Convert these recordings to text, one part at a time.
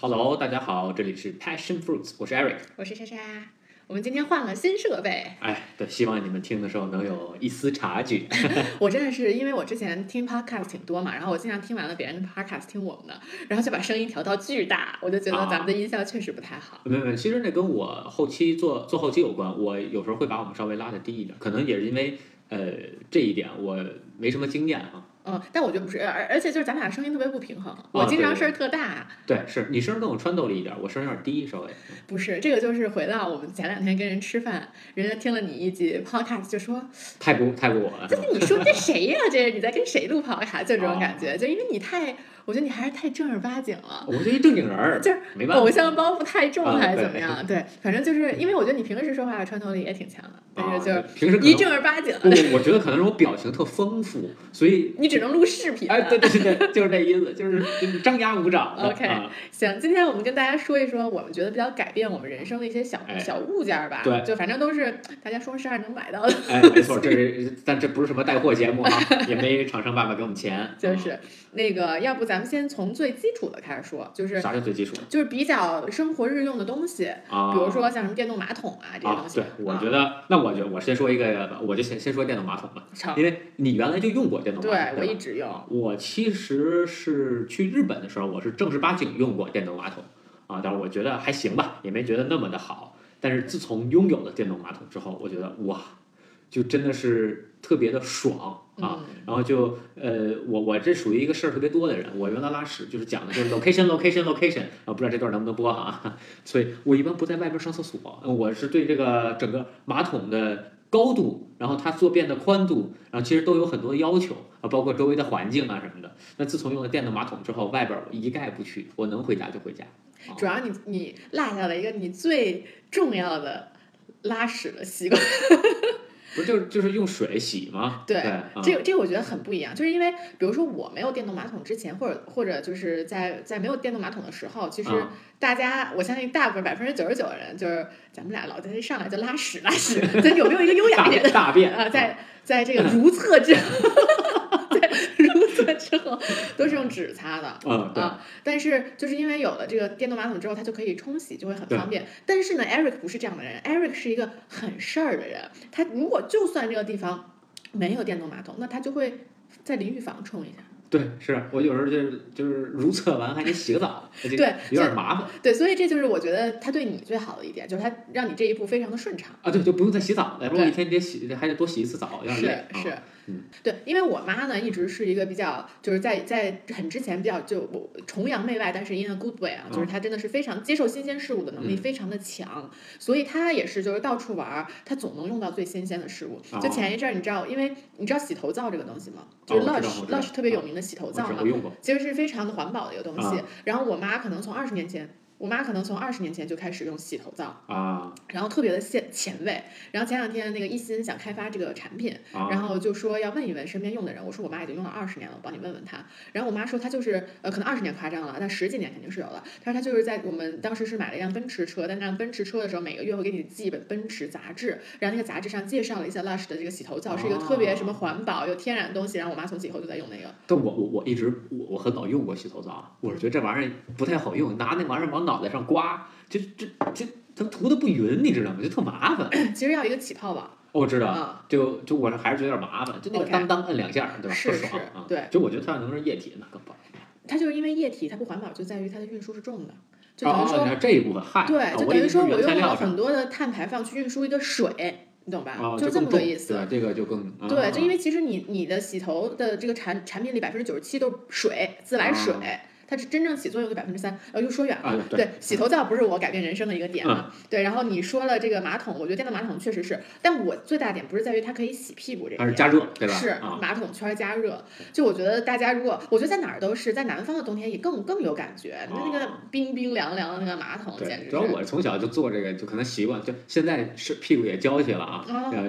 Hello，大家好，这里是 Passion Fruits，我是 Eric。我是莎莎，我们今天换了新设备，哎，对，希望你们听的时候能有一丝察觉。我真的是因为我之前听 podcast 挺多嘛，然后我经常听完了别人的 podcast 听我们的，然后就把声音调到巨大，我就觉得咱们的音效确实不太好。没有没有，其实那跟我后期做做后期有关，我有时候会把我们稍微拉的低一点，可能也是因为呃这一点我没什么经验啊。嗯，但我觉得不是，而而且就是咱俩声音特别不平衡，我经常声儿特大，对，是你声儿更有穿透力一点，我声儿有点低，稍微。不是这个就是回到我们前两天跟人吃饭，人家听了你一集 podcast 就说，太不太不我了，就是你说这谁呀、这是你在跟谁录 podcast？就这种感哦觉，就因为你太，我觉得你还是太正儿八经了。我就一正经人儿，就是没办法。偶像包袱太重啊还是怎么样？对，反正就是因为我觉得你平时说话的穿透力也挺强的，但啊，是就是平时一正儿八经不，我觉得可能是我表情特丰富，所以 你只能录视频。哎，对对对对，就是这意思，就是张牙舞爪的。OK 啊行，今天我们跟大家说一说我们觉得比较改变我们人生的一些小、哎小物件儿吧。对就反正都是大家双十二能买到的，哎，没错，这是，但这不是什么带货节目啊，也没厂商爸爸给我们钱。就是那个，要不咱们先从最基础的开始说，就是啥叫最基础就是比较生活日用的东西，啊？比如说像什么电动马桶啊这些啊东，西。对，我啊觉得，那我就我先说一个，我就先先说电动马桶吧，因为你原来就用过电动马桶，对我一直用。我其实是去日本的时候，我是正儿八经用过电动马桶啊，但是我觉得还行吧，也没觉得那么的好。但是自从拥有了电动马桶之后，我觉得哇，就真的是特别的爽啊。嗯然后就呃，我我这属于一个事儿特别多的人，我原来拉屎就是讲的就是 location location location 啊，不知道这段能不能播啊？所以我一般不在外边上厕所，我是对这个整个马桶的高度，然后它坐便的宽度，然后其实都有很多要求啊，包括周围的环境啊什么的。那自从用了电动马桶之后，外边我一概不去，我能回家就回家。主要你你落下了一个你最重要的拉屎的习惯。不是就是就是用水洗吗？对啊这个这个我觉得很不一样，就是因为比如说我没有电动马桶之前，或者或者就是在在没有电动马桶的时候，其实啊大家、我相信大部分百分之九十九的人，就是咱们俩老在一上来就拉屎拉屎，咱有没有一个优雅一点的大便啊？在在这个如厕之 之后都是用纸擦的。啊，但是就是因为有了这个电动马桶之后，它就可以冲洗，就会很方便。但是呢，Eric 不是这样的人，Eric 是一个很事儿的人。他如果就算这个地方没有电动马桶，那他就会在淋浴房冲一下。对，是我有时候就是就是如厕完还得洗个澡，对有点麻烦对，所以这就是我觉得他对你最好的一点，就是他让你这一步非常的顺畅。啊，对，就不用再洗澡了，不然一天得洗，还得多洗一次澡，有点是累。啊是嗯，对，因为我妈呢一直是一个比较就是在在很之前比较就崇洋媚外，但是 in a good way 啊，就是她真的是非常接受新鲜事物的能力嗯非常的强，所以她也是就是到处玩儿，她总能用到最新鲜的事物。就哦前一阵儿你知道，因为你知道洗头皂这个东西吗？就是 Lush、Lush 特别有名的洗头皂嘛。其实是非常的环保的一个东西。啊然后我妈可能从二十年前。我妈可能从二十年前就开始用洗头皂，啊然后特别的前前卫。然后前两天那个一心想开发这个产品，啊，然后就说要问一问身边用的人，我说我妈已经用了二十年了，我帮你问问她。然后我妈说她就是呃，可能二十年夸张了，但十几年肯定是有了。她说她就是在我们当时是买了一辆奔驰车，但那辆奔驰车的时候，每个月会给你寄一本奔驰杂志，然后那个杂志上介绍了一下 Lush 的这个洗头皂是一个特别什么环保又天然的东西。然后我妈从此以后就在用那个。但我我我一直我我很早用过洗头皂啊，我是觉得这玩意儿不太好用，拿那玩意儿往脑袋上刮，就这这它涂的不匀，你知道吗？就特麻烦。其实要一个起泡宝，哦我知道，啊就就我这还是觉得有点麻烦，就那个当当摁两下，对吧？是不爽是啊。对就我觉得它要能是液体，那更棒。它就是因为液体它不环保，就在于它的运输是重的，就等于哦，说你看这一部分，嗨，对，啊就等于说我用了很多的碳排放去运输一个水，你懂吧？啊，就是这么个意思对。这个就更对，就因为为其实你你的洗头的这个产产品里百分之九十七都是水，自来水，它是真正起作用的百分之三。呃，又说远了。啊，对对，洗头皂不是我改变人生的一个点嘛？嗯对，然后你说了这个马桶，我觉得电动马桶确实是，但我最大点不是在于它可以洗屁股这个点，它是加热，对吧？是啊，马桶圈加热，就我觉得大家如果，我觉得在哪儿都是，在南方的冬天也更更有感觉，那那个哦冰冰凉凉的那个马桶，简对，直主要我从小就做这个，就可能习惯，就现在是屁股也娇气了啊，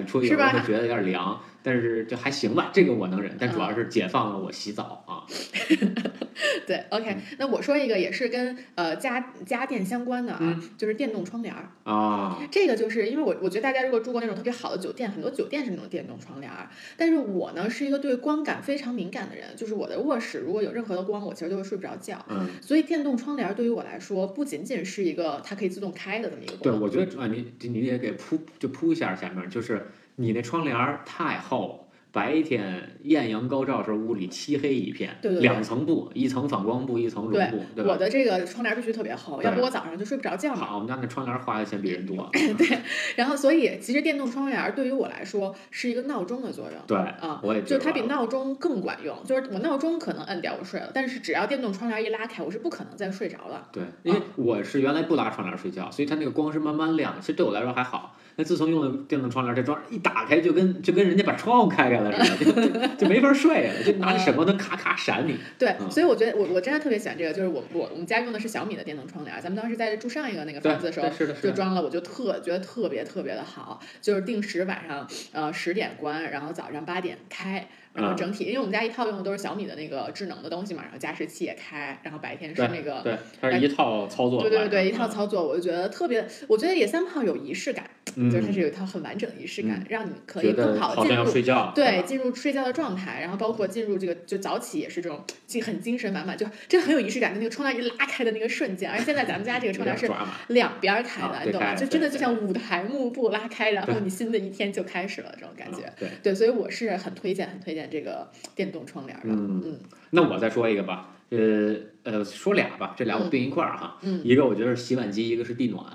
出去是吧有时候会觉得有点凉，但是就还行吧，这个我能忍，但主要是解放了我洗澡啊。对，OK，那我说一个也是跟呃家家电相关的啊，嗯就是电动窗帘儿。啊，这个就是因为我我觉得大家如果住过那种特别好的酒店，很多酒店是那种电动窗帘儿，但是我呢是一个对光感非常敏感的人，就是我的卧室如果有任何的光，我其实就会睡不着觉。嗯，所以电动窗帘儿对于我来说，不仅仅是一个它可以自动开的这么一个对，功能。我觉得啊，你你也给铺就铺一下下面，就是你那窗帘太厚，白天艳阳高照时候屋里漆黑一片，对对对两层布，一层反光布，一层绒布，对吧？我的这个窗帘必须特别厚，要不我早上就睡不着觉了。好，我们家那窗帘花的钱比人多。对然后，所以其实电动窗帘对于我来说是一个闹钟的作用。对，啊，我也就它比闹钟更管用。就是我闹钟可能摁掉我睡了，但是只要电动窗帘一拉开，我是不可能再睡着了。对，因为我是原来不拉窗帘睡觉，所以它那个光是慢慢亮的，其实对我来说还好。那自从用了电动窗帘，这窗一打开就跟就跟人家把窗户开开了似的，就就就没法睡了，就拿着闪光灯咔咔闪你。对，嗯所以我觉得我我真的特别喜欢这个，就是我我我们家用的是小米的电动窗帘，咱们当时在住上一个那个房子的时候，是的，是的。就装了，我就特觉得特别特别的好，就是定时晚上呃十点关，然后早上八点开，然后嗯整体，因为我们家一套用的都是小米的那个智能的东西嘛，然后加湿器也开，然后白天是那个。对，它是一套操作。对对对，一套嗯操作，我就觉得特别，我觉得也三炮有仪式感，嗯，就是它是有一套很完整的仪式感，让你可以更好好像要地进入睡觉。对，进入睡觉的状态，然后包括进入这个就早起也是这种，就很精神满满，就这很有仪式感的那个窗帘一拉开的那个瞬间，而现在咱们家这个窗帘是。两边儿开的，啊你懂吗？就真的就像舞台幕布拉开，然后你新的一天就开始了这种感觉。嗯对，对，所以我是很推荐、很推荐这个电动窗帘的。嗯嗯那我再说一个吧，呃呃，说俩吧，这俩我并一块儿哈。嗯一个我觉得是洗碗机，一个是地暖。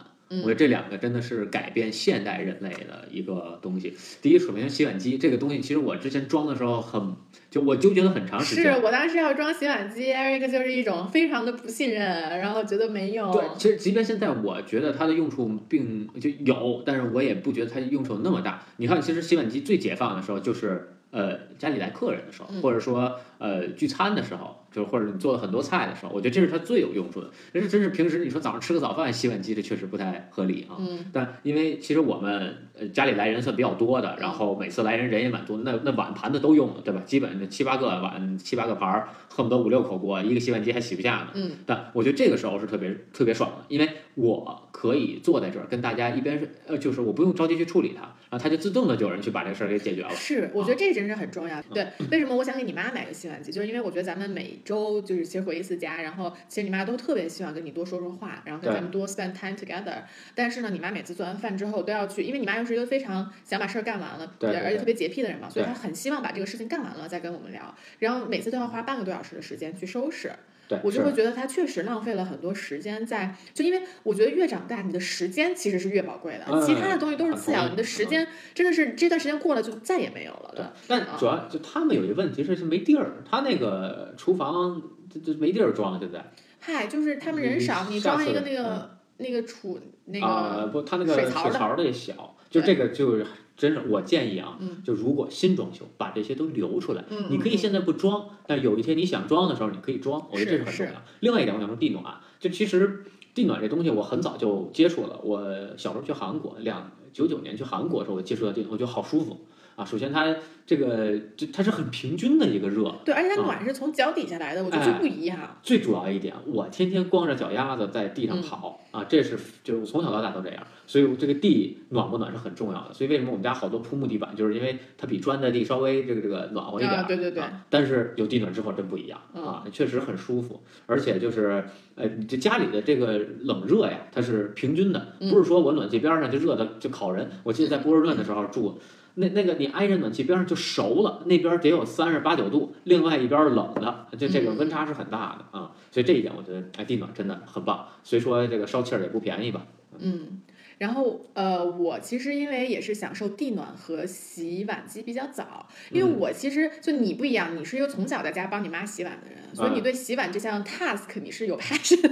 我觉嗯得这两个真的是改变现代人类的一个东西。第一，首先洗碗机这个东西，其实我之前装的时候很，就我纠结了很长时间是。我当时要装洗碗机，Eric 就是一种非常的不信任，然后觉得没用。对，其实即便现在我觉得它的用处并就有，但是我也不觉得它用处有那么大。你看，其实洗碗机最解放的时候就是呃家里来客人的时候，嗯或者说呃聚餐的时候，就或者你做了很多菜的时候，我觉得这是它最有用处的。但是真是平时你说早上吃个早饭洗碗机，这确实不太合理啊。嗯但因为其实我们呃家里来人算比较多的，然后每次来人人也蛮多的，那那碗盘子都用了，对吧？基本就七八个碗、七八个盘儿，恨不得五六口锅，一个洗碗机还洗不下呢。嗯但我觉得这个时候是特别特别爽的，因为我可以坐在这儿跟大家一边是呃，就是我不用着急去处理它，然后它就自动的就有人去把这个事儿给解决了。是，我觉得这真是很重要。嗯对，为什么我想给你妈买个洗碗机？就是因为我觉得咱们每周就是其实回一次家，然后其实你妈都特别希望跟你多说说话，然后跟咱们多 spend time together。但是呢，你妈每次做完饭之后都要去，因为你妈又是一个非常想把事儿干完了，对对对而且特别洁癖的人嘛，所以她很希望把这个事情干完了再跟我们聊，然后每次都要花半个多小时的时间去收拾。对，我就会觉得他确实浪费了很多时间在，就因为我觉得越长大，你的时间其实是越宝贵的，嗯其他的东西都是次要你的时间真的是这段时间过了就再也没有了对的。，但主要就他们有一个问题是是没地儿，他那个厨房就就没地儿装，现在嗨，就是他们人少，你装一个那个那个储那啊、个，不，他那个水槽的也小，就这个就是真是我建议啊，嗯就如果新装修，把这些都留出来。嗯，你可以现在不装，但有一天你想装的时候，你可以装，我觉得这是是很重要。另外一点，我想说地暖，就其实地暖这东西我很早就接触了。我小时候去韩国，两九九年去韩国的时候，我接触到地暖，我觉得好舒服啊。首先它这个就它是很平均的一个热，对，而且它啊暖是从脚底下来的，我觉得就哎不一样。最主要一点，我天天光着脚丫子在地上嗯跑、啊，这是就是我从小到大都这样，所以这个地暖不暖是很重要的。所以为什么我们家好多铺木地板，就是因为它比砖的地稍微这个这个暖和一点、啊对对对啊但是有地暖之后真不一样、嗯啊，确实很舒服，而且就是呃，你这家里的这个冷热呀，它是平均的，嗯不是说我暖气边上就热的就烤人。我记得在波士顿的时候住。那那个你挨着暖气边上就熟了，那边得有三十八九度，另外一边冷的，就这个温差是很大的啊，所以这一点我觉得哎地暖真的很棒，所以说这个烧气儿也不便宜吧，嗯，然后呃，我其实因为也是享受地暖和洗碗机比较早，因为嗯。我其实就你不一样，你是一个从小在家帮你妈洗碗的人，所以你嗯。对洗碗这项 task 你是有 passion，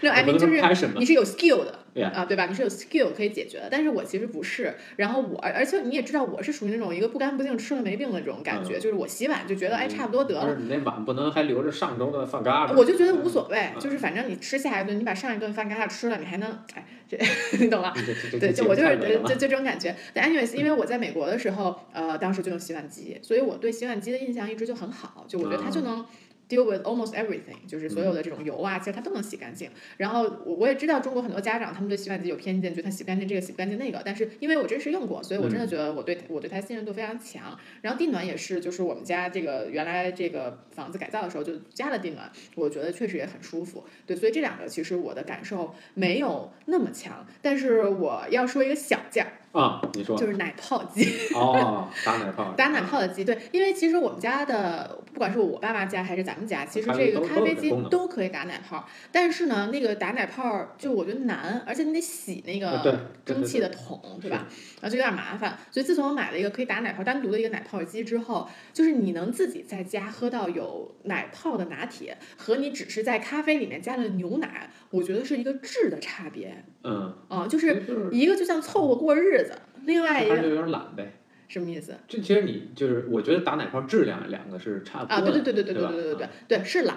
那 I mean 就是你是有 skill 的，啊，对吧？你是有 skill 可以解决的，但是我其实不是。然后我，而而且你也知道，我是属于那种一个不干不净吃了没病的这种感觉，就是我洗碗就觉得哎差不多得了。你那碗不能还留着上周的饭疙瘩。我就觉得无所谓，嗯就是反正你吃下一顿，你把上一顿饭疙瘩吃了，你还能哎，这 你懂吧？对，就我就是就就这种感觉。但 anyways，因为我在美国的时候，呃，当时就用洗碗机，所以我对洗碗机的印象一直就很好，就我觉得它就能 deal with almost everything，就是所有的这种油啊，其实它都能洗干净。然后我我也知道中国很多家长他们对洗碗机有偏见，觉得它洗不干净这个洗不干净那个，但是因为我真实用过，所以我真的觉得我对我对它信任度非常强。然后地暖也是，就是我们家这个原来这个房子改造的时候就加了地暖，我觉得确实也很舒服。对，所以这两个其实我的感受没有那么强，但是我要说一个小件儿，啊，你说就是奶泡机。哦，打奶泡，打奶泡的机，对，因为其实我们家的，不管是我爸妈家还是咱们家，其实这个咖啡机都可以打奶泡，但是呢，那个打奶泡就我觉得难，而且你得洗那个对蒸汽的桶，对吧？然后就有点麻烦。所以自从我买了一个可以打奶泡单独的一个奶泡机之后，就是你能自己在家喝到有奶泡的拿铁，和你只是在咖啡里面加了牛奶，我觉得是一个质的差别嗯，啊、就是一个就像凑合过日子，另外一个还是有点懒呗。什么意思？这其实你就是，我觉得打奶泡质量两个是差不多啊，的，对对对对对吧对对对对对，是懒，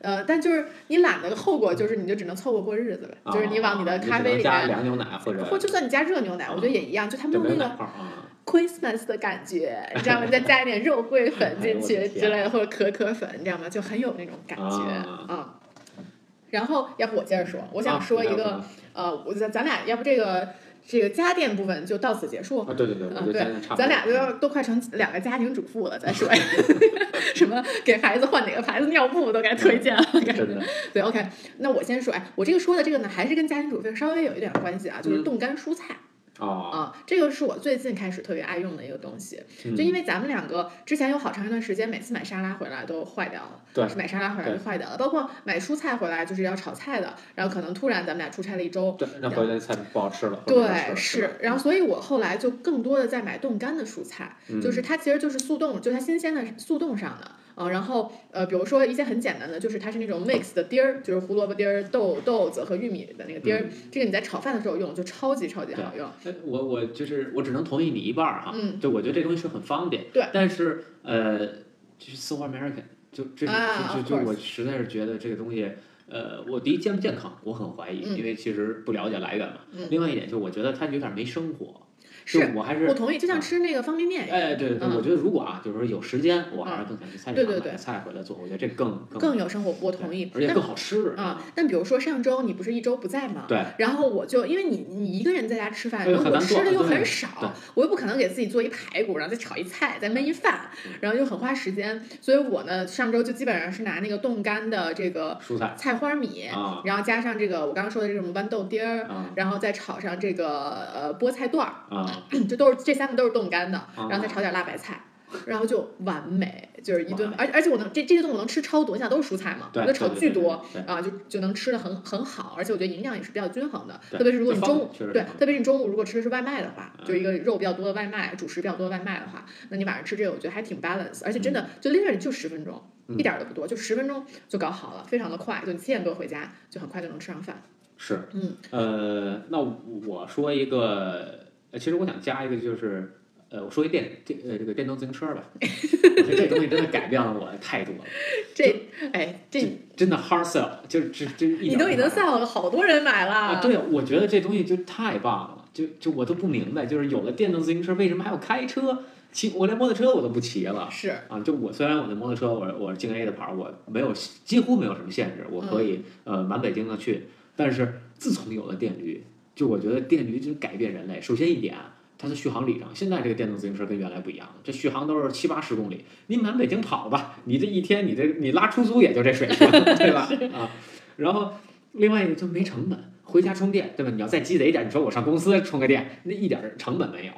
呃，但就是你懒的后果就是你就只能凑合过日子呗，啊就是你往你的咖啡里面，加凉牛奶或者或就算你加热牛奶，我觉得也一样，就他们就没有用那个。Christmas 的感觉，你知道吗？再加一点肉桂 粉进去之类的，或者可可粉，你知道吗？就很有那种感觉啊啊。然后，要不我接着说，我想说一个，啊呃，我咱咱俩要不这个这个家电部分就到此结束。啊，对对对，对。咱俩都要都快成两个家庭主妇了，再说 什么给孩子换哪个牌子尿布都该推荐了，感觉真的对，OK，那我先说，哎，我这个说的这个呢，还是跟家庭主妇稍微有一点关系啊，就是嗯冻干蔬菜。哦，啊，这个是我最近开始特别爱用的一个东西，嗯就因为咱们两个之前有好长一段时间，每次买沙拉回来都坏掉了，对是买沙拉回来就坏掉了，包括买蔬菜回来就是要炒菜的，然后可能突然咱们俩出差了一周，对，那回来菜不好吃了。对，了是，然后所以我后来就更多的在买冻干的蔬菜，嗯就是它其实就是速冻，就它新鲜的速冻上的。啊，然后呃，比如说一些很简单的，就是它是那种 mix 的丁儿，就是胡萝卜丁儿、豆豆子和玉米的那个丁儿，这个你在炒饭的时候用就超级超级好用。哎我我就是我只能同意你一半儿哈，嗯就我觉得这东西是很方便，对但是呃，就是 so American，就这就就就我实在是觉得这个东西。呃，我第一健不健康，我很怀疑，嗯因为其实不了解来源嘛。嗯另外一点就是，我觉得它有点没生活。就是我还是我同意，就像吃那个方便面一样，哎，对对对，嗯我觉得如果啊，就是说有时间，我还是更想去菜市对对对场买菜回来做，我觉得这更更更有生活，我同意。而且更好吃啊，但比如说上周你不是一周不在吗？对。然后我就因为你你一个人在家吃饭，我吃的又很少，我又不可能给自己做一排骨，然后再炒一菜，再焖一饭，然后又很花时间，所以我呢上周就基本上是拿那个冻干的这个蔬菜菜花米，啊然后加上这个我刚刚说的这种豌豆丁儿，啊然后再炒上这个呃菠菜段儿，啊，这都是这三个都是冻干的，啊然后再炒点辣白菜。然后就完美，就是一顿哇，而而且我能这这些顿我能吃超多，你想都是蔬菜嘛，对我就炒巨多啊，就就能吃的很很好，而且我觉得营养也是比较均衡的，特别是如果你中午对特别是你中午如果吃的是外卖的话，嗯就一个肉比较多的外卖，主食比较多的外卖的话，那你晚上吃这个我觉得还挺 balance，而且真的嗯。就 literally 就十分钟，一点儿都不多，就十分钟就搞好了，非常的快，就你七点多回家就很快就能吃上饭，是，嗯，呃，那我说一个，呃其实我想加一个，就是，呃，我说一电电呃这个电动自行车吧，我觉得这东西真的改变了我的态度了，这哎这真的 hard sell，就是这这一你都已经 sell 了，好多人买了，啊，对，我觉得这东西就太棒了，就就我都不明白，就是有了电动自行车，为什么还要开车？骑我连摩托车我都不骑了。是啊，就我虽然我那摩托车我我是京 A 的牌儿，我没有几乎没有什么限制，我可以、呃满北京的去。但是自从有了电驴，就我觉得电驴真改变人类。首先一点，它的续航里程，现在这个电动自行车跟原来不一样了，这续航都是七八十公里，你满北京跑吧，你这一天你这你拉出租也就这水平，对吧？啊，然后另外一个就没成本，回家充电，对吧？你要再鸡贼一点，你说我上公司充个电，那一点儿成本没有。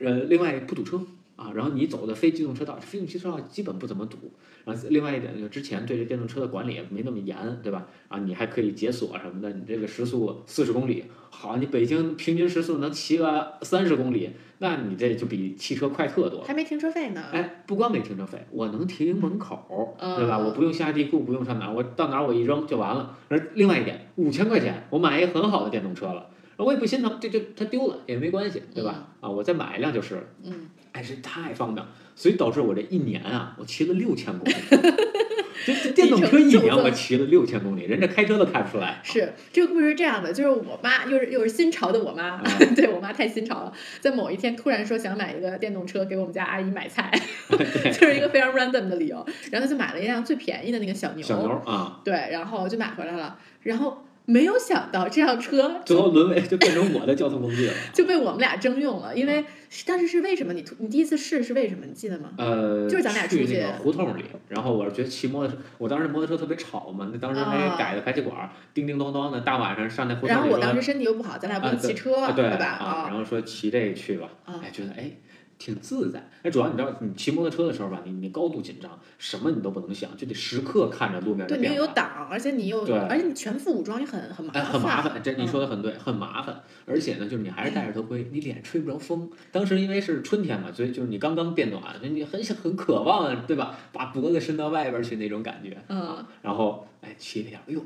呃，另外不堵车啊，然后你走的非机动车道，非机动车道基本不怎么堵。然后另外一点就是之前对这电动车的管理也没那么严，对吧？啊，你还可以解锁什么的，你这个时速四十公里，好，你北京平均时速能骑个三十公里，那你这就比汽车快特多了。还没停车费呢。哎，不光没停车费，我能停门口，嗯对吧？我不用下地库，不用上哪儿，我到哪儿我一扔就完了。而另外一点，五千块钱我买一个很好的电动车了，我也不心疼，这就它丢了也没关系，对吧？啊，我再买一辆就是了。嗯，哎，这太方便了，所以导致我这一年啊，我骑了六千公里。这这电动车一年我骑了六千公里，人家开车都开不出来。是这个故事是这样的，就是我妈又是又是新潮的我妈，啊 对我妈太新潮了，在某一天突然说想买一个电动车给我们家阿姨买菜，就是一个非常 random 的理由，然后她就买了一辆最便宜的那个小牛，小牛啊，对，然后就买回来了，然后没有想到这辆车最后沦为就变成我的交通工具了。就被我们俩征用了，因为当时是为什么？你你第一次试是为什么？你记得吗？呃，就是咱俩出去去那个胡同里，然后我是觉得骑摩托车，我当时摩托车特别吵嘛，那当时还啊改的排气管，叮叮咚咚的，大晚上上那胡同里然后我当时身体又不好，咱俩不能骑车，啊对吧？啊，然后说骑这个去吧，啊哎，觉得哎挺自在。哎，主要你知道，你骑摩托车的时候吧，你你高度紧张，什么你都不能想，就得时刻看着路面的对你变化。又有挡，而且你又，对而且你全副武装也很很麻哎，烦，很麻烦，这你嗯说的很对，很麻烦。而且呢，就是你还是戴着头盔，你脸吹不着风。当时因为是春天嘛，所以就是你刚刚变暖，所以你很想很渴望啊，对吧？把脖子伸到外边去那种感觉。嗯，然后哎，骑了一下，哎呦，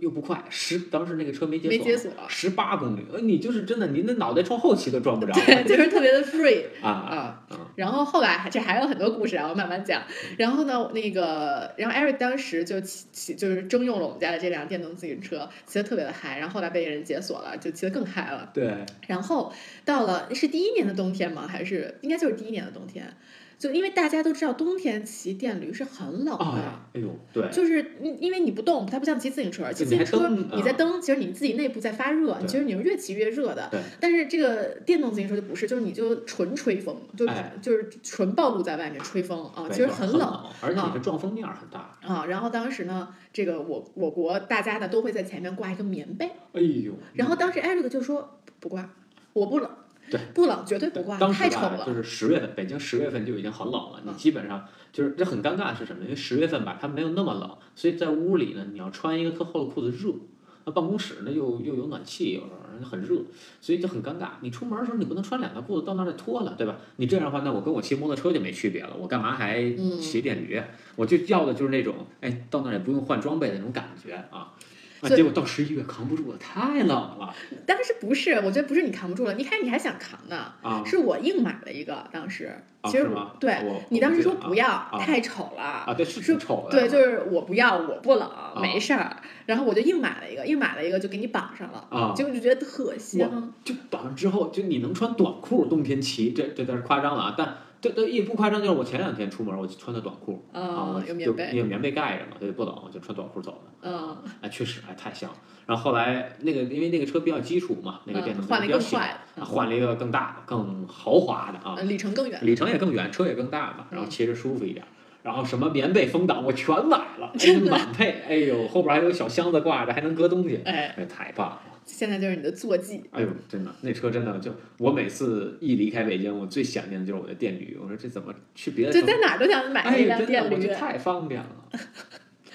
又不快，十当时那个车没解锁，没解锁，十八公里，呃，你就是真的，你那脑袋冲后骑都撞不着。对，就是特别的 free 啊啊。嗯然后后来这还有很多故事啊，我慢慢讲。然后呢，那个，然后 Eric 当时就骑骑就是征用了我们家的这辆电动自行车，骑得特别的嗨。然后后来被人解锁了，就骑得更嗨了。对，然后到了是第一年的冬天吗？还是应该就是第一年的冬天？就因为大家都知道冬天骑电驴是很冷的。哎，哎呦，对，就是因因为你不动，它不像骑自行车，骑自行车你在蹬，其实你自己内部在发热，对其实你是越骑越热的对。但是这个电动自行车就不是，就是你就纯吹风，就哎就是纯暴露在外面吹风啊，其实很冷冷，而且啊你的撞风面儿很大。啊。然后当时呢，这个我我国大家呢都会在前面挂一个棉被，哎呦，然后当时 Eric 就说不挂，我不冷，对，不冷，绝对不挂，当时太丑了，就。是十月份，北京十月份就已经很冷了，你嗯基本上就是这很尴尬是什么？因为十月份吧，它没有那么冷，所以在屋里呢，你要穿一个特厚的裤子热。那办公室呢又又有暖气，有时候很热，所以就很尴尬。你出门的时候你不能穿两条裤子，到那儿再脱了，对吧？你这样的话，那我跟我骑摩托车就没区别了，我干嘛还嗯骑电驴？我就要的就是那种，哎，到那儿也不用换装备的那种感觉啊。啊，结果到十一月扛不住了，太冷了当时不是，我觉得不是你扛不住了，一开始你还想扛呢，啊！是我硬买了一个，当时啊其实是吗对你当时说不要，啊太丑了。啊，对，是说丑的，对，就是我不要，我不冷，啊没事儿。然后我就硬买了一个，硬买了一个就给你绑上了，啊，结果就觉得特香。就绑上之后，就你能穿短裤冬天骑，这这倒是夸张了啊，但这这也不夸张，就是我前两天出门我就穿的短裤啊，啊我，就有棉被，有棉被盖着嘛，所以不冷，我就穿短裤走的。嗯，哎，确实哎太香。然后后来那个因为那个车比较基础嘛，那个电动换了一比较小，个快的，啊换了一个更大的、更豪华的啊，嗯，里程更远。里程也更远，车也更大嘛，然后嗯骑着舒服一点。然后什么棉被、风挡我全买了，哎真的满配，哎呦，后边还有小箱子挂着，还能搁东西，哎，哎，太棒了。现在就是你的坐骑。哎呦，真的，那车真的就我每次一离开北京，我最想念的就是我的电驴。我说这怎么去别的城市？就在哪儿都想买哎一辆，电驴。太方便了。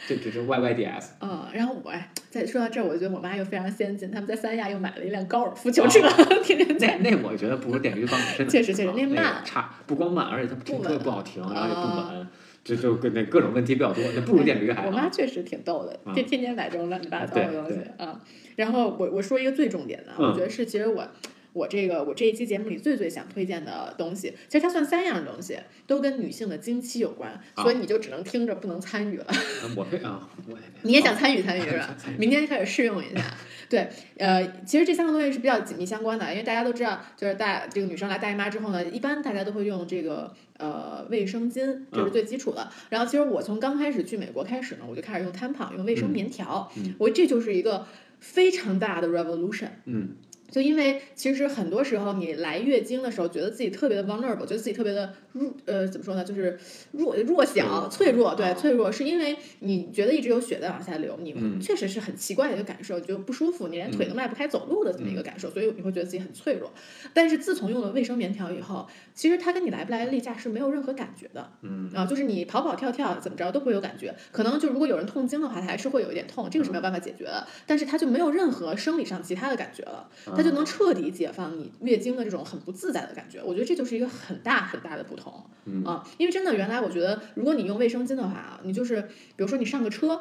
这只是 YYDS 嗯，然后我哎，再说到这儿，我觉得我妈又非常先进，他们在三亚又买了一辆高尔夫球车，天天那在。那我觉得不如电驴方便，真的。确实确实啊那慢差，不光慢，而且它停车不不好停，然后也不啊稳，就就跟那各种问题比较多，那不如电驴还我。妈确实挺逗的，就天天天买这种乱七八糟的东西对啊。然后我我说一个最重点的，嗯我觉得是其实我我这个我这一期节目里最最想推荐的东西，其实它算三样东西，都跟女性的经期有关，所以你就只能听着不能参与了。嗯我非啊，我也你也想参与参与是吧？明天开始试用一下。对，呃，其实这三个东西是比较紧密相关的，因为大家都知道，就是大这个女生来大姨妈之后呢，一般大家都会用这个呃卫生巾，这是最基础的。然后其实我从刚开始去美国开始呢，我就开始用 tampon，用卫生棉条，嗯我这就是一个非常大的 revolution。嗯就因为其实很多时候你来月经的时候，觉得自己特别的 vulnerable，觉得自己特别的弱，呃，怎么说呢，就是弱弱小、脆弱，对，啊。脆弱，是因为你觉得一直有血在往下流，你嗯。确实是很奇怪的一个感受，就不舒服，你连腿都迈不开走路的这么一个感受，所以你会觉得自己很脆弱。但是自从用了卫生棉条以后，其实它跟你来不来例假是没有任何感觉的嗯。啊，就是你跑跑跳跳怎么着都不会有感觉，可能就如果有人痛经的话，它还是会有一点痛，这个是没有办法解决的，但是它就没有任何生理上其他的感觉了。就能彻底解放你月经的这种很不自在的感觉。我觉得这就是一个很大很大的不同嗯啊，因为真的原来我觉得，如果你用卫生巾的话啊，你就是比如说你上个车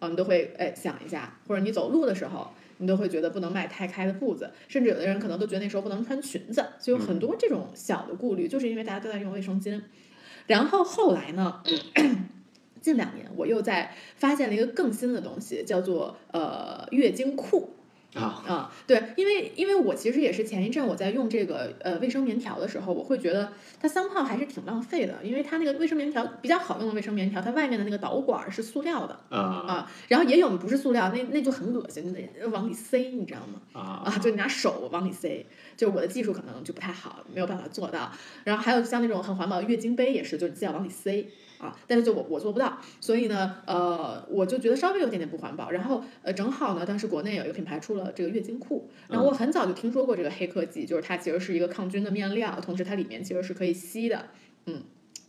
啊，你都会哎想一下，或者你走路的时候。你都会觉得不能迈太开的步子，甚至有的人可能都觉得那时候不能穿裙子，就有很多这种小的顾虑，就是因为大家都在用卫生巾。然后后来呢，近两年我又在发现了一个更新的东西，叫做呃月经裤。啊，啊，对，因为因为我其实也是前一阵我在用这个呃卫生棉条的时候，我会觉得它三泡还是挺浪费的，因为它那个卫生棉条比较好用的卫生棉条，它外面的那个导管儿是塑料的啊。啊，然后也有不是塑料，那那就很恶心得，往里塞，你知道吗？啊。啊，就你拿手往里塞，就我的技术可能就不太好，没有办法做到。然后还有像那种很环保的月经杯也是，就是自己要往里塞啊，但是就我我做不到，所以呢，呃，我就觉得稍微有点点不环保。然后呃，正好呢，当时国内有一个品牌出了这个月经裤，然后我很早就听说过这个黑科技，就是它其实是一个抗菌的面料，同时它里面其实是可以吸的，嗯。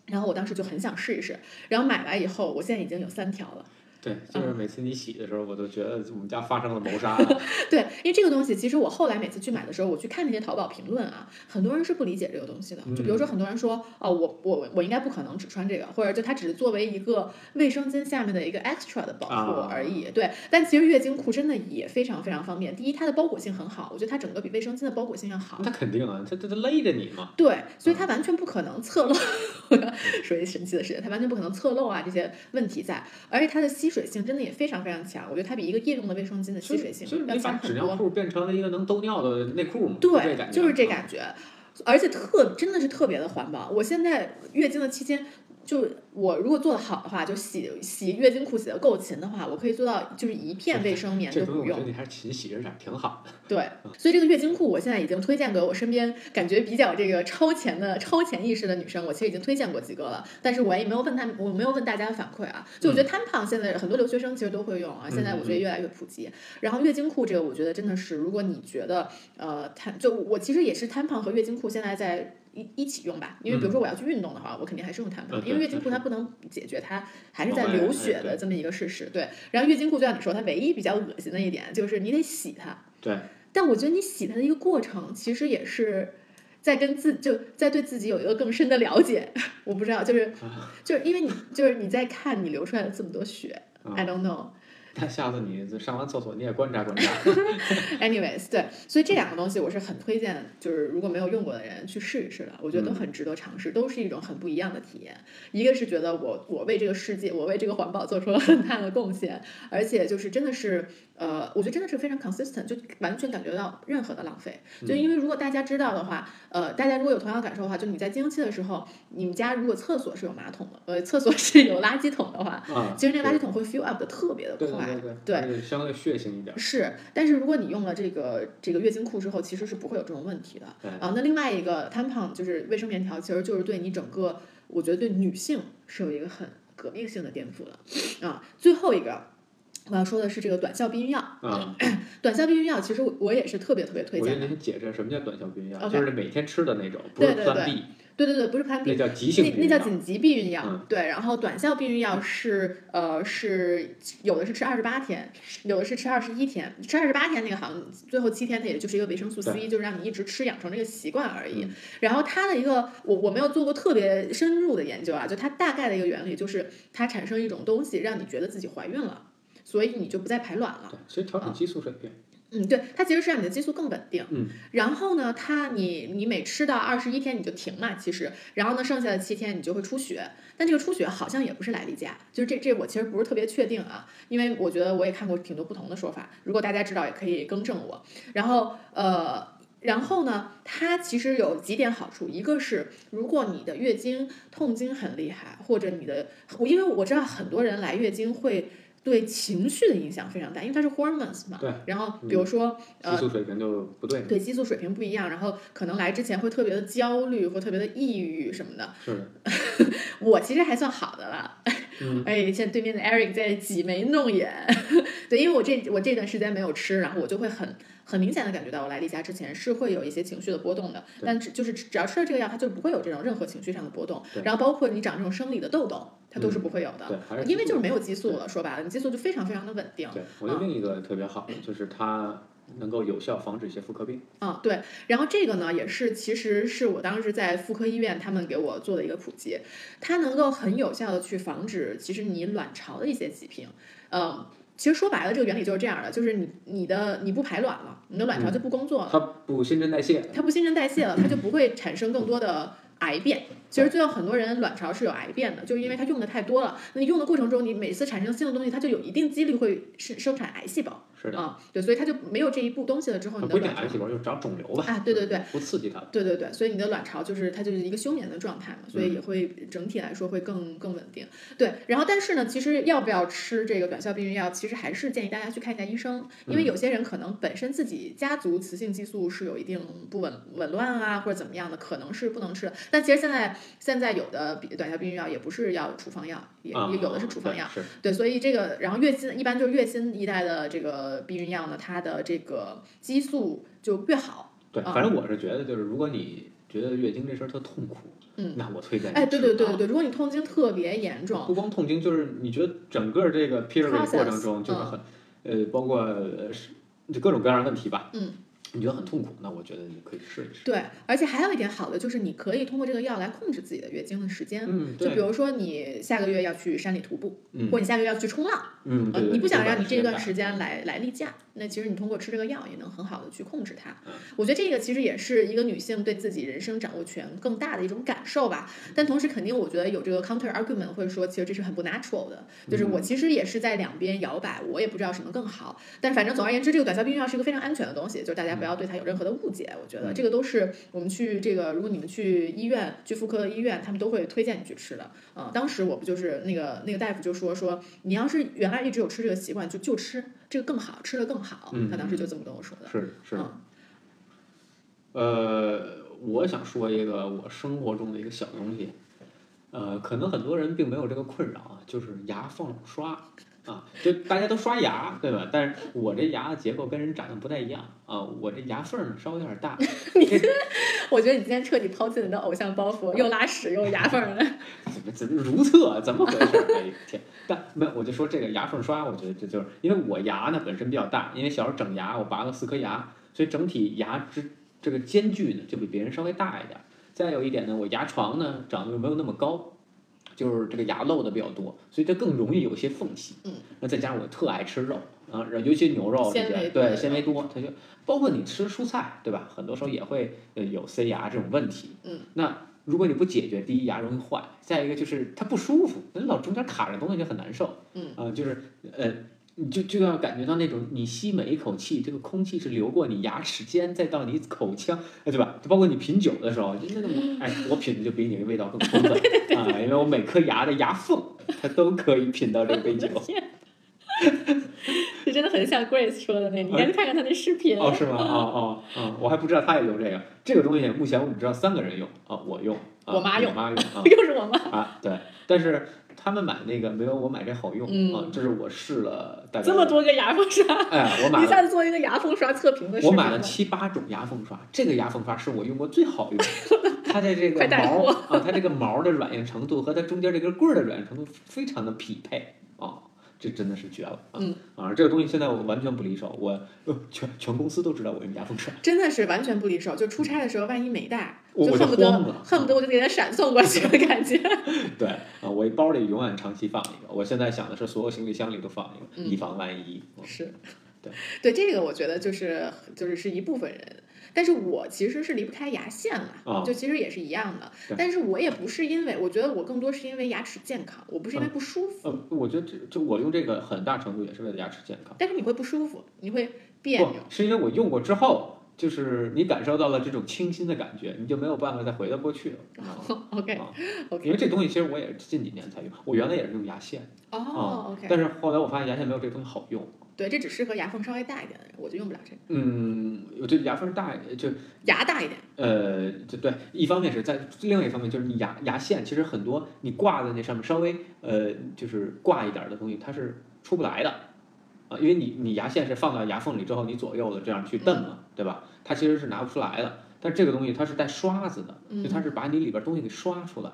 然后我当时就很想试一试，然后买来以后，我现在已经有三条了。对，嗯就是每次你洗的时候，我都觉得我们家发生了谋杀。对，因为这个东西，其实我后来每次去买的时候，我去看那些淘宝评论啊，很多人是不理解这个东西的。就比如说，很多人说，哦，我我我应该不可能只穿这个，或者就它只是作为一个卫生巾下面的一个 extra 的保护啊而已。对，但其实月经裤真的也非常非常方便。第一，它的包裹性很好，我觉得它整个比卫生巾的包裹性要好。那肯定啊，它它它勒着你嘛。对，所以它完全不可能侧漏。说一神奇的事情，它完全不可能侧漏啊这些问题在，而且它的吸水性真的也非常非常强。我觉得它比一个夜用的卫生巾的吸水性要强很多。纸尿裤变成了一个能兜尿的内裤嘛？对，就是这啊感觉，而且特真的是特别的环保。我现在月经的期间，就我如果做的好的话，就洗洗月经裤洗的够勤的话，我可以做到就是一片卫生棉都不用。东西我觉得你还是勤洗着点儿挺好的。对，所以这个月经裤我现在已经推荐给我身边感觉比较这个超前的超前意识的女生，我其实已经推荐过几个了，但是我也没有问他们，我没有问大家的反馈啊。就我觉得 tampon 现在很多留学生其实都会用啊，现在我觉得越来越普及。然后月经裤这个，我觉得真的是，如果你觉得呃，它就我其实也是 tampon 和月经裤现在在。一一起用吧，因为比如说我要去运动的话，我肯定还是用嗯因为月经裤它不能解决它还是在流血的这么一个事实。对，然后月经裤就像你说，它唯一比较恶心的一点就是你得洗它。对，但我觉得你洗它的一个过程，其实也是在跟自就在对自己有一个更深的了解。我不知道，就是 就是因为你就是你在看你流出来的这么多血、啊 i don't know。那下次你上完厕所你也观察观察。Anyways，对，所以这两个东西我是很推荐，就是如果没有用过的人去试一试的，我觉得都很值得尝试，都是一种很不一样的体验。一个是觉得我我为这个世界，我为这个环保做出了很大的贡献，而且就是真的是，呃，我觉得真的是非常 consistent，就完全感觉到任何的浪费。就因为如果大家知道的话，呃，大家如果有同样的感受的话，就你在经期的时候，你们家如果厕所是有马桶的，呃，厕所是有垃圾桶的话，啊，其实那个垃圾桶会 fill up 的特别的对快。对对对对，相对血腥一点儿。是，但是如果你用了这个这个月经裤之后，其实是不会有这种问题的。对啊，那另外一个 tampon 就是卫生棉条，其实就是对你整个，我觉得对女性是有一个很革命性的颠覆的。啊，最后一个我要说的是这个短效避孕药。啊，短效避孕药其实我我也是特别特别推荐的。得您解释什么叫短效避孕药就是每天吃的那种，不是对对对 B，对对对，不是 Plan B，那叫急性那避孕药。那叫紧急避孕药，嗯对，然后短效避孕药是呃是有的是吃二十八天，有的是吃二十一天，吃二十八天那个好像最后七天它也就是一个维生素 C，就是让你一直吃养成这个习惯而已。嗯然后它的一个我我没有做过特别深入的研究啊，就它大概的一个原理就是它产生一种东西让你觉得自己怀孕了，所以你就不再排卵了。对，其实调整激素水平。嗯，对，它其实是让你的激素更稳定。嗯，然后呢，它你你每吃到二十一天你就停嘛，其实，然后呢，剩下的七天你就会出血，但这个出血好像也不是来例假，就是这这我其实不是特别确定啊，因为我觉得我也看过挺多不同的说法，如果大家知道也可以更正我。然后呃。然后呢，它其实有几点好处，一个是如果你的月经痛经很厉害，或者你的，我因为我知道很多人来月经会对情绪的影响非常大，因为它是 hormones 嘛。对。然后比如说，呃激，素水平就不对。对激素水平不一样，然后可能来之前会特别的焦虑，或特别的抑郁什么的。是，我其实还算好的了，嗯 哎，现在对面的 Eric 在挤眉弄眼，对，因为我这我这段时间没有吃，然后我就会很很明显的感觉到我来例假之前是会有一些情绪的波动的，但只就是只要吃了这个药，它就不会有这种任何情绪上的波动，然后包括你长这种生理的痘痘，它都是嗯不会有的，对，还是因为就是没有激素了，说白了，你激素就非常非常的稳定。对，我觉得另一个特别好的就是它能够有效防止一些妇科病。嗯，对。然后这个呢，也是其实是我当时在妇科医院他们给我做的一个普及，它能够很有效的去防止其实你卵巢的一些疾病。嗯，其实说白了，这个原理就是这样的，就是你你的你不排卵了，你的卵巢就不工作了，它不新陈代谢，它不新陈代谢了，它就不会产生更多的癌变。其实最后很多人卵巢是有癌变的，就是因为它用的太多了。那你用的过程中，你每次产生新的东西，它就有一定几率会生生产癌细胞。是的，啊、对，所以它就没有这一步东西了之后，你的卵巢癌细胞，就长肿瘤吧。啊，对对对，不刺激它。对对对，所以你的卵巢就是它就是一个休眠的状态嘛，所以嗯也会整体来说会更更稳定。对，然后但是呢，其实要不要吃这个短效避孕药，其实还是建议大家去看一下医生，因为嗯有些人可能本身自己家族雌性激素是有一定不稳紊乱啊，或者怎么样的，可能是不能吃的。但其实现在现在有的比短效避孕药也不是要处方药，也有的是处方药。对所以这个，然后月新一般就是越新一代的这个避孕药呢，它的这个激素就越好。对，啊。反正我是觉得，就是如果你觉得月经这事儿特痛苦，嗯。那我推荐你哎，对对对对对，如果你痛经特别严重，不光痛经，就是你觉得整个这个 period 过程中就是很，呃，包括呃是就各种各样的问题吧，嗯，你觉得很痛苦，那我觉得你可以试一试。对，而且还有一点好的就是你可以通过这个药来控制自己的月经的时间。嗯，就比如说你下个月要去山里徒步，嗯或者你下个月要去冲浪，嗯，呃对，对你不想让你这段段时间来来例假，那其实你通过吃这个药也能很好的去控制它嗯。我觉得这个其实也是一个女性对自己人生掌握权更大的一种感受吧。但同时，肯定我觉得有这个 counter argument 会说，其实这是很不 natural 的，就是嗯我其实也是在两边摇摆，我也不知道什么更好。但反正总而言之，这个短效避孕药是一个非常安全的东西，就是大家不要对它有任何的误解。我觉得嗯这个都是我们去这个，如果你们去医院去妇科医院，他们都会推荐你去吃的。嗯，当时我不就是那个那个大夫就说说，你要是原来一直有吃这个习惯，就就吃这个更好，吃的更好。嗯他当时就这么跟我说的。是是，嗯呃，我想说一个我生活中的一个小东西，呃，可能很多人并没有这个困扰啊，就是牙缝刷啊，就大家都刷牙对吧？但是我这牙的结构跟人长得不太一样啊，我这牙缝儿呢稍微有点大，你我觉得你今天彻底抛弃了你的偶像包袱，又拉屎又牙缝儿的。怎么怎么如厕？怎么回事？哎呦天！但没有，我就说这个牙缝刷，我觉得这就是因为我牙呢本身比较大，因为小时候整牙我拔了四颗牙，所以整体牙之这个间距呢就比别人稍微大一点。再有一点呢，我牙床呢长得又没有那么高，就是这个牙漏的比较多，所以它更容易有些缝隙。嗯，那再加上我特爱吃肉啊，尤其牛肉这些，对纤维多，它就包括你吃蔬菜，对吧？很多时候也会呃有塞牙这种问题。嗯，那如果你不解决，第一牙容易坏，再一个就是它不舒服，那老中间卡着东西就很难受。嗯啊、就是呃，你就就要感觉到那种你吸每一口气，这个空气是流过你牙齿间，再到你口腔，哎，对吧？就包括你品酒的时候，就那种哎，我品的就比你的味道更充分 啊、因为我每颗牙的牙缝，它都可以品到这杯酒。这真的很像 Grace 说的那，你应该去看看他那视频。哦，是吗？哦哦哦，我还不知道他也用这个。这个东西目前我们知道三个人用啊，我用，啊、我妈用我妈用啊 又是我妈。啊，对。但是他们买那个没有我买这好用、嗯啊，这是我试了大概这么，多个牙缝刷，哎，我买了。你下子做一个牙缝刷测评的我买了七八种牙缝刷，这个牙缝刷是我用过最好用的。它的这个毛啊，它这个毛的软硬程度和它中间这根棍儿的软硬程度非常的匹配啊，这真的是绝了啊！嗯啊，这个东西现在我完全不离手，我呃全全公司都知道我用牙缝刷。真的是完全不离手。就出差的时候，万一没带，我我就就恨不得恨不得我就给他闪送过去的感觉。对啊，我一包里永远长期放一个。我现在想的是，所有行李箱里都放一个，嗯以防万一。嗯是，对对，这个我觉得就是就是是一部分人。但是我其实是离不开牙线了，哦就其实也是一样的。但是我也不是因为，我觉得我更多是因为牙齿健康，我不是因为不舒服。呃，我觉得这就我用这个很大程度也是为了牙齿健康。但是你会不舒服，你会别扭。，是因为我用过之后，就是你感受到了这种清新的感觉，你就没有办法再回到过去了。啊 OK 啊 OK，因为这东西其实我也是近几年才用，我原来也是用牙线哦啊 OK，但是后来我发现牙线没有这个东西好用。对，这只适合牙缝稍微大一点的人，我就用不了这个。嗯，我觉得牙缝大，就牙大一点，呃，就对，一方面是在，另外一方面就是你牙牙线，其实很多你挂在那上面稍微呃，就是挂一点儿的东西，它是出不来的啊，因为你你牙线是放到牙缝里之后，你左右的这样去蹬嘛，对吧？它其实是拿不出来的，但这个东西它是带刷子的，嗯就它是把你里边东西给刷出来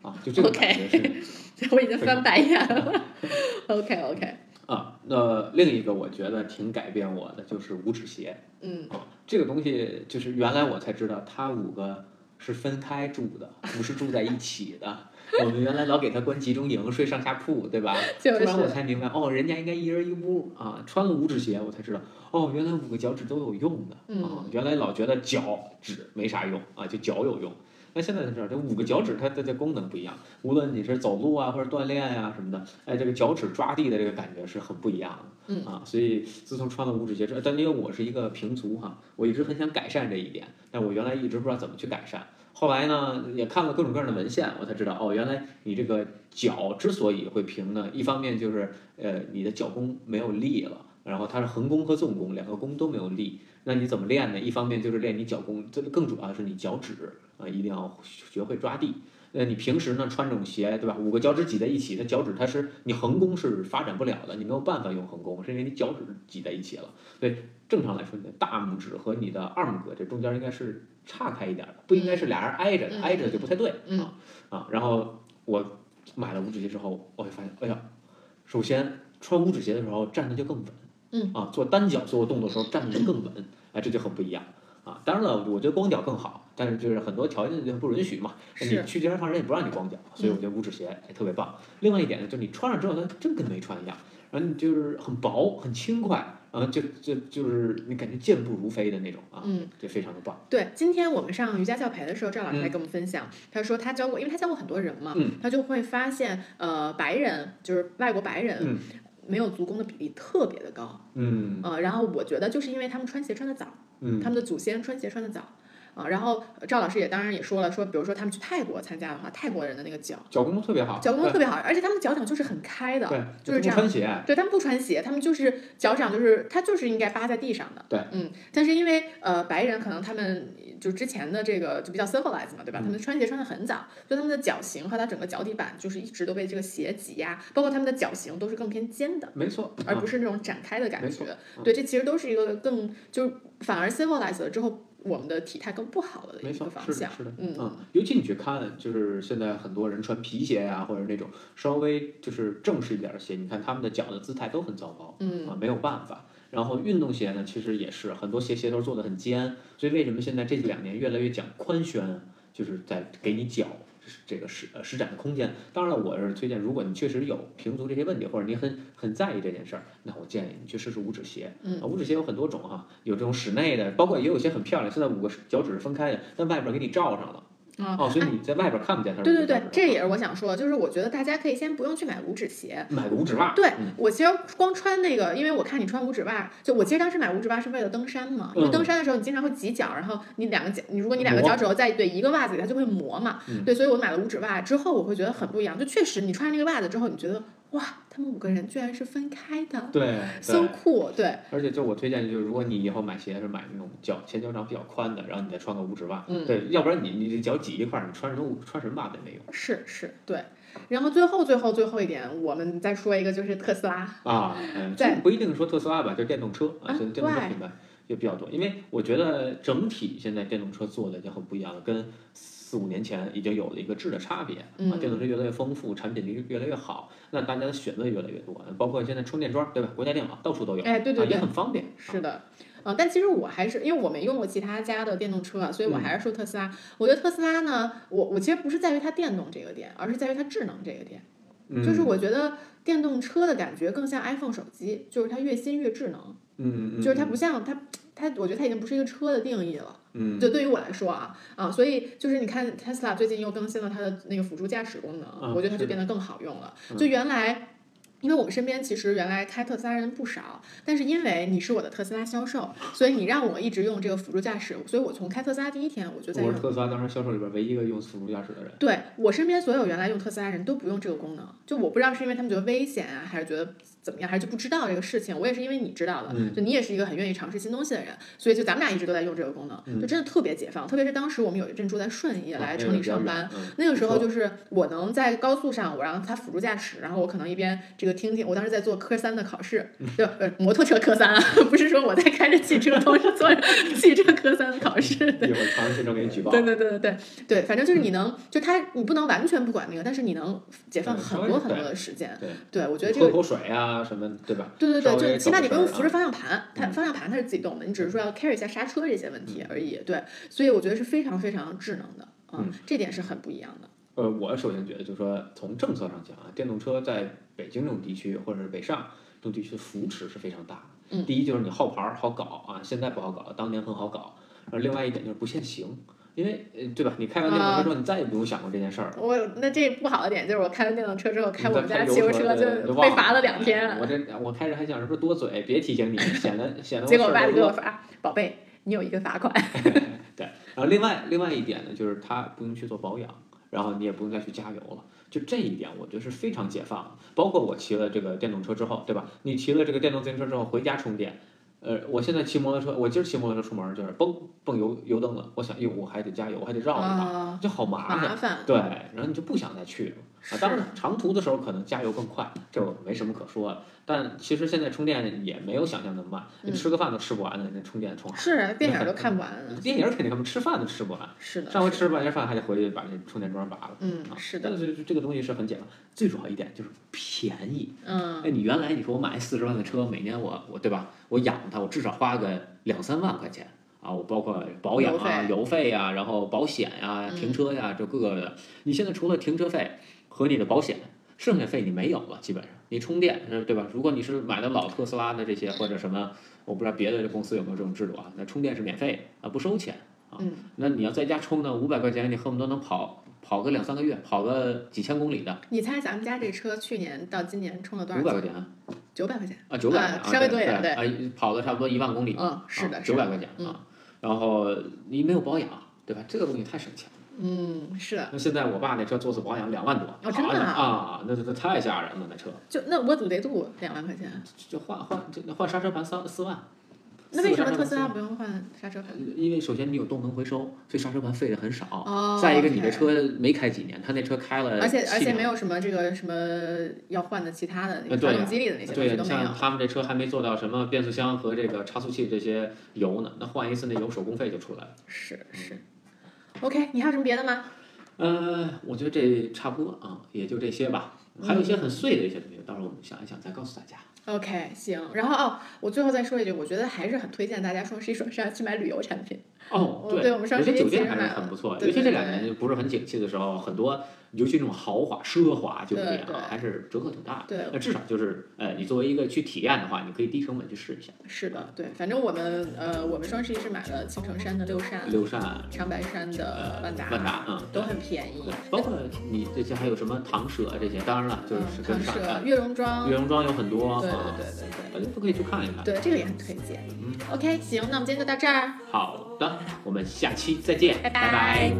啊，就这个感觉是。我已经翻白眼了。OK OK，啊，那另一个我觉得挺改变我的就是五指鞋嗯啊，这个东西就是原来我才知道它五个是分开住的，不是住在一起的。我们原来老给他关集中营，睡上下铺，对吧？就突然我才明白，哦，人家应该一人一屋啊。穿了五指鞋，我才知道，哦，原来五个脚趾都有用的啊嗯。原来老觉得脚趾没啥用啊，就脚有用。那现在才知道，这五个脚趾它的这功能不一样，无论你是走路啊或者锻炼呀、什么的，哎，这个脚趾抓地的这个感觉是很不一样的。嗯啊，所以自从穿了五指鞋之后，但因为我是一个平足哈，我一直很想改善这一点，但我原来一直不知道怎么去改善。后来呢，也看了各种各样的文献，我才知道哦，原来你这个脚之所以会平呢，一方面就是呃你的脚弓没有力了，然后它是横弓和纵弓两个弓都没有力。那你怎么练呢？一方面就是练你脚功，这个更主要的是你脚趾啊，一定要学会抓地。那你平时呢穿这种鞋，对吧？五个脚趾挤在一起，它脚趾它是你横弓是发展不了的，你没有办法用横弓，是因为你脚趾挤在一起了。所以正常来说，你的大拇指和你的二拇哥这中间应该是岔开一点的，不应该是俩人挨着的，嗯挨着就不太对嗯啊啊。然后我买了五指鞋之后，我会发现，哎呀，首先穿五指鞋的时候站的就更稳，嗯啊，做单脚做动作的时候站的就更稳，哎，这就很不一样啊。当然了，我觉得光脚更好，但是就是很多条件就不允许嘛。你去健身房人也不让你光脚，所以我觉得五指鞋哎特别棒。另外一点呢，就是你穿上之后它真跟没穿一样，然后你就是很薄很轻快，然后就就就是你感觉健步如飞的那种啊，嗯，这非常的棒。对，今天我们上瑜伽教培的时候，赵老师还跟我们分享，他说他教过，因为他教过很多人嘛，嗯他就会发现，呃，白人就是外国白人，嗯没有足弓的比例特别的高，嗯呃，然后我觉得就是因为他们穿鞋穿的早，嗯他们的祖先穿鞋穿的早。啊，然后赵老师也当然也说了，说比如说他们去泰国参加的话，泰国人的那个脚脚弓特别好，脚弓特别好，而且他们脚掌就是很开的，对，就是这样不穿鞋，对他们不穿鞋，他们就是脚掌就是他就是应该扒在地上的。对，嗯，但是因为呃白人可能他们就之前的这个就比较 civilized 嘛，对吧？他们穿鞋穿的很早，所以他们的脚型和他整个脚底板就是一直都被这个鞋挤压，包括他们的脚型都是更偏尖的。没错，啊而不是那种展开的感觉，对，这其实都是一个更就是反而 civilized 了之后，我们的体态更不好了的一个，方向。是的，是的，嗯尤其你去看，就是现在很多人穿皮鞋呀、或者那种稍微就是正式一点的鞋，你看他们的脚的姿态都很糟糕，嗯啊，没有办法。然后运动鞋呢，其实也是很多鞋鞋头做的很尖，所以为什么现在这两年越来越讲宽楦，就是在给你脚这个施呃施展的空间。当然了，我是推荐，如果你确实有平足这些问题，或者你很很在意这件事儿，那我建议你去试试五指鞋。嗯啊，五指鞋有很多种哈，有这种室内的，包括也有一些很漂亮，现在五个脚趾是分开的，但外边给你罩上了。啊，哦，所以你在外边看不见它是对对对这也是我想说的，就是我觉得大家可以先不用去买五指鞋，买个五指袜。对嗯。我其实光穿那个，因为我看你穿五指袜，就我其实当时买五指袜是为了登山嘛，因为嗯。登山的时候你经常会挤脚，然后你两个脚，你如果你两个脚趾头在对一个袜子里，它就会磨嘛，嗯。对，所以我买了五指袜之后，我会觉得很不一样，就确实你穿上那个袜子之后，你觉得哇，他们五个人居然是分开的对，so 对，酷，对，而且就我推荐，就是如果你以后买鞋是买那种脚前脚掌比较宽的，然后你再穿个五指袜，嗯对，要不然你你这脚挤一块儿，你穿什么穿什么袜子也没用是是，对。然后最后最后最后一点，我们再说一个就是特斯拉，啊。嗯，在这不一定说特斯拉吧，就是电动车啊，所以电动车品牌也比较多，因为我觉得整体现在电动车做的就很不一样了，跟四五年前已经有了一个质的差别啊，嗯电动车越来越丰富，产品力越来越好，那大家的选择也越来越多，包括现在充电桩，对吧？国家电网到处都有，哎，对对啊，也，很方便。是的，嗯，但其实我还是因为我没用过其他家的电动车啊，所以我还是说特斯拉。我觉得特斯拉呢，我我其实不是在于它电动这个点，而是在于它智能这个点。嗯就是我觉得电动车的感觉更像 iPhone 手机，就是它越新越智能，嗯嗯，就是它不像它它，我觉得它已经不是一个车的定义了。嗯，就对于我来说啊啊，所以就是你看 Tesla 最近又更新了它的那个辅助驾驶功能，嗯我觉得它就变得更好用了。嗯就原来。因为我们身边其实原来开特斯拉人不少，但是因为你是我的特斯拉销售，所以你让我一直用这个辅助驾驶，所以我从开特斯拉第一天我就在用我是。特斯拉当时销售里边唯一一个用辅助驾驶的人。对我身边所有原来用特斯拉人都不用这个功能，就我不知道是因为他们觉得危险啊，还是觉得怎么样，还是就不知道这个事情。我也是因为你知道的，嗯就你也是一个很愿意尝试新东西的人，所以就咱们俩一直都在用这个功能，嗯就真的特别解放。特别是当时我们有一阵住在顺义，来城里上班，，嗯那个时候就是我能在高速上，我让他辅助驾驶，然后我可能一边这个听听。我当时在做科三的考试，对，呃，摩托车科三啊，不是说我在开着汽车同时做汽车科三的考试。对一会儿长安县政给你举报。对对对对对对，反正就是你能，就他你不能完全不管那个，但是你能解放很多很多的时间。对，对，我觉得这个喝口水啊什么，对吧？对对对，就起码你不用扶着方向盘，它嗯方向盘它是自己动的，你只是说要 carry 一下刹车这些问题而已。对，所以我觉得是非常非常智能的，嗯这点是很不一样的。呃，我首先觉得就是说，从政策上讲啊，电动车在北京这种地区或者是北上这种地区的扶持是非常大的。嗯第一就是你号牌儿好搞啊，现在不好搞，当年很好搞。然后另外一点就是不限行，因为呃对吧？你开完电动车之后，你再也不用想过这件事儿了。我那这不好的点就是我开完电动车之后开我们家汽油车就就被罚了两天，我这我开始还想是不是多嘴，别提醒你，显得显得结果我爸就给我发，宝贝，你有一个罚款。对，然后另外另外一点呢，就是它不用去做保养，然后你也不用再去加油了。就这一点，我觉得是非常解放。包括我骑了这个电动车之后，对吧？你骑了这个电动自行车之后回家充电，呃，我现在骑摩托车，我今儿骑摩托车出门就是嘣蹦油油灯了，我想，哟，我还得加油，我还得绕一趟，啊，就好麻烦。麻烦。对，然后你就不想再去了。啊，当然长途的时候可能加油更快，这我没什么可说的。但其实现在充电也没有想象那么慢，你嗯吃个饭都吃不完的，那充电充好。是电影都看不完。电影肯定他们，吃饭都吃不完。是的。上回是吃半截饭还得回去把那充电桩拔了。嗯啊，是的但是这个东西是很简单，最主要一点就是便宜。嗯哎，你原来你说我买四十万的车，每年我我对吧？我养它，我至少花个两三万块钱啊，我包括保养啊、油费油费呀、然后保险呀、嗯停车呀，这各个的。你现在除了停车费和你的保险，剩下费你没有了，基本上。你充电是对吧？如果你是买的老特斯拉的这些或者什么，我不知道别的公司有没有这种制度啊？那充电是免费啊，不收钱。嗯那你要在家充呢，五百块钱你恨不得能跑跑个两三个月，跑个几千公里的，你猜咱们家这车去年到今年充了多少钱？五百块钱啊，九百块钱啊。九百啊稍微多一点对啊，跑了差不多一万公里，嗯，是的，是九百的。块钱啊，然后你没有保养，对吧？这个东西太省钱了。嗯，是的。那现在我爸那车做次保养两万多，哦真的啊那，那那太吓人了，那车就那我组得度两万块钱，就换换就换刹车盘三四万。那为什么特斯拉不用换刹车盘？因为首先你有动能回收，所以刹车盘费的很少。哦再一个，你这车没开几年，他那车开了而且而且没有什么这个什么要换的其他的那个发动机里的那些东西，都没有像。他们这车还没做到什么变速箱和这个差速器这些油呢，那换一次那油手工费就出来了。是是。OK，你还有什么别的吗？呃，我觉得这差不多啊，也就这些吧。还有一些很碎的一些东西，到时候我们想一想再告诉大家。OK，行。然后哦，我最后再说一句，我觉得还是很推荐大家双十一、双十二去买旅游产品。哦，我对我们上有些酒店还是很不错，对尤其这两年不是很景气的时候，很多尤其那种豪华奢华酒店啊，还是折扣挺大的。对那至少就是，呃，你作为一个去体验的话，你可以低成本去试一下。是的，对，反正我们呃，我们双十一是买了青城山的六扇、六扇、长白山的呃万达，万达，嗯，都很便宜对。，包括你这些还有什么唐舍这些，当然了，就是唐舍、上看悦榕庄，悦榕庄有很多，对啊对对对大家都可以去看一看。对，这个也很推荐。嗯，OK，行，那我们今天就到这儿，好好，我们下期再见，拜拜。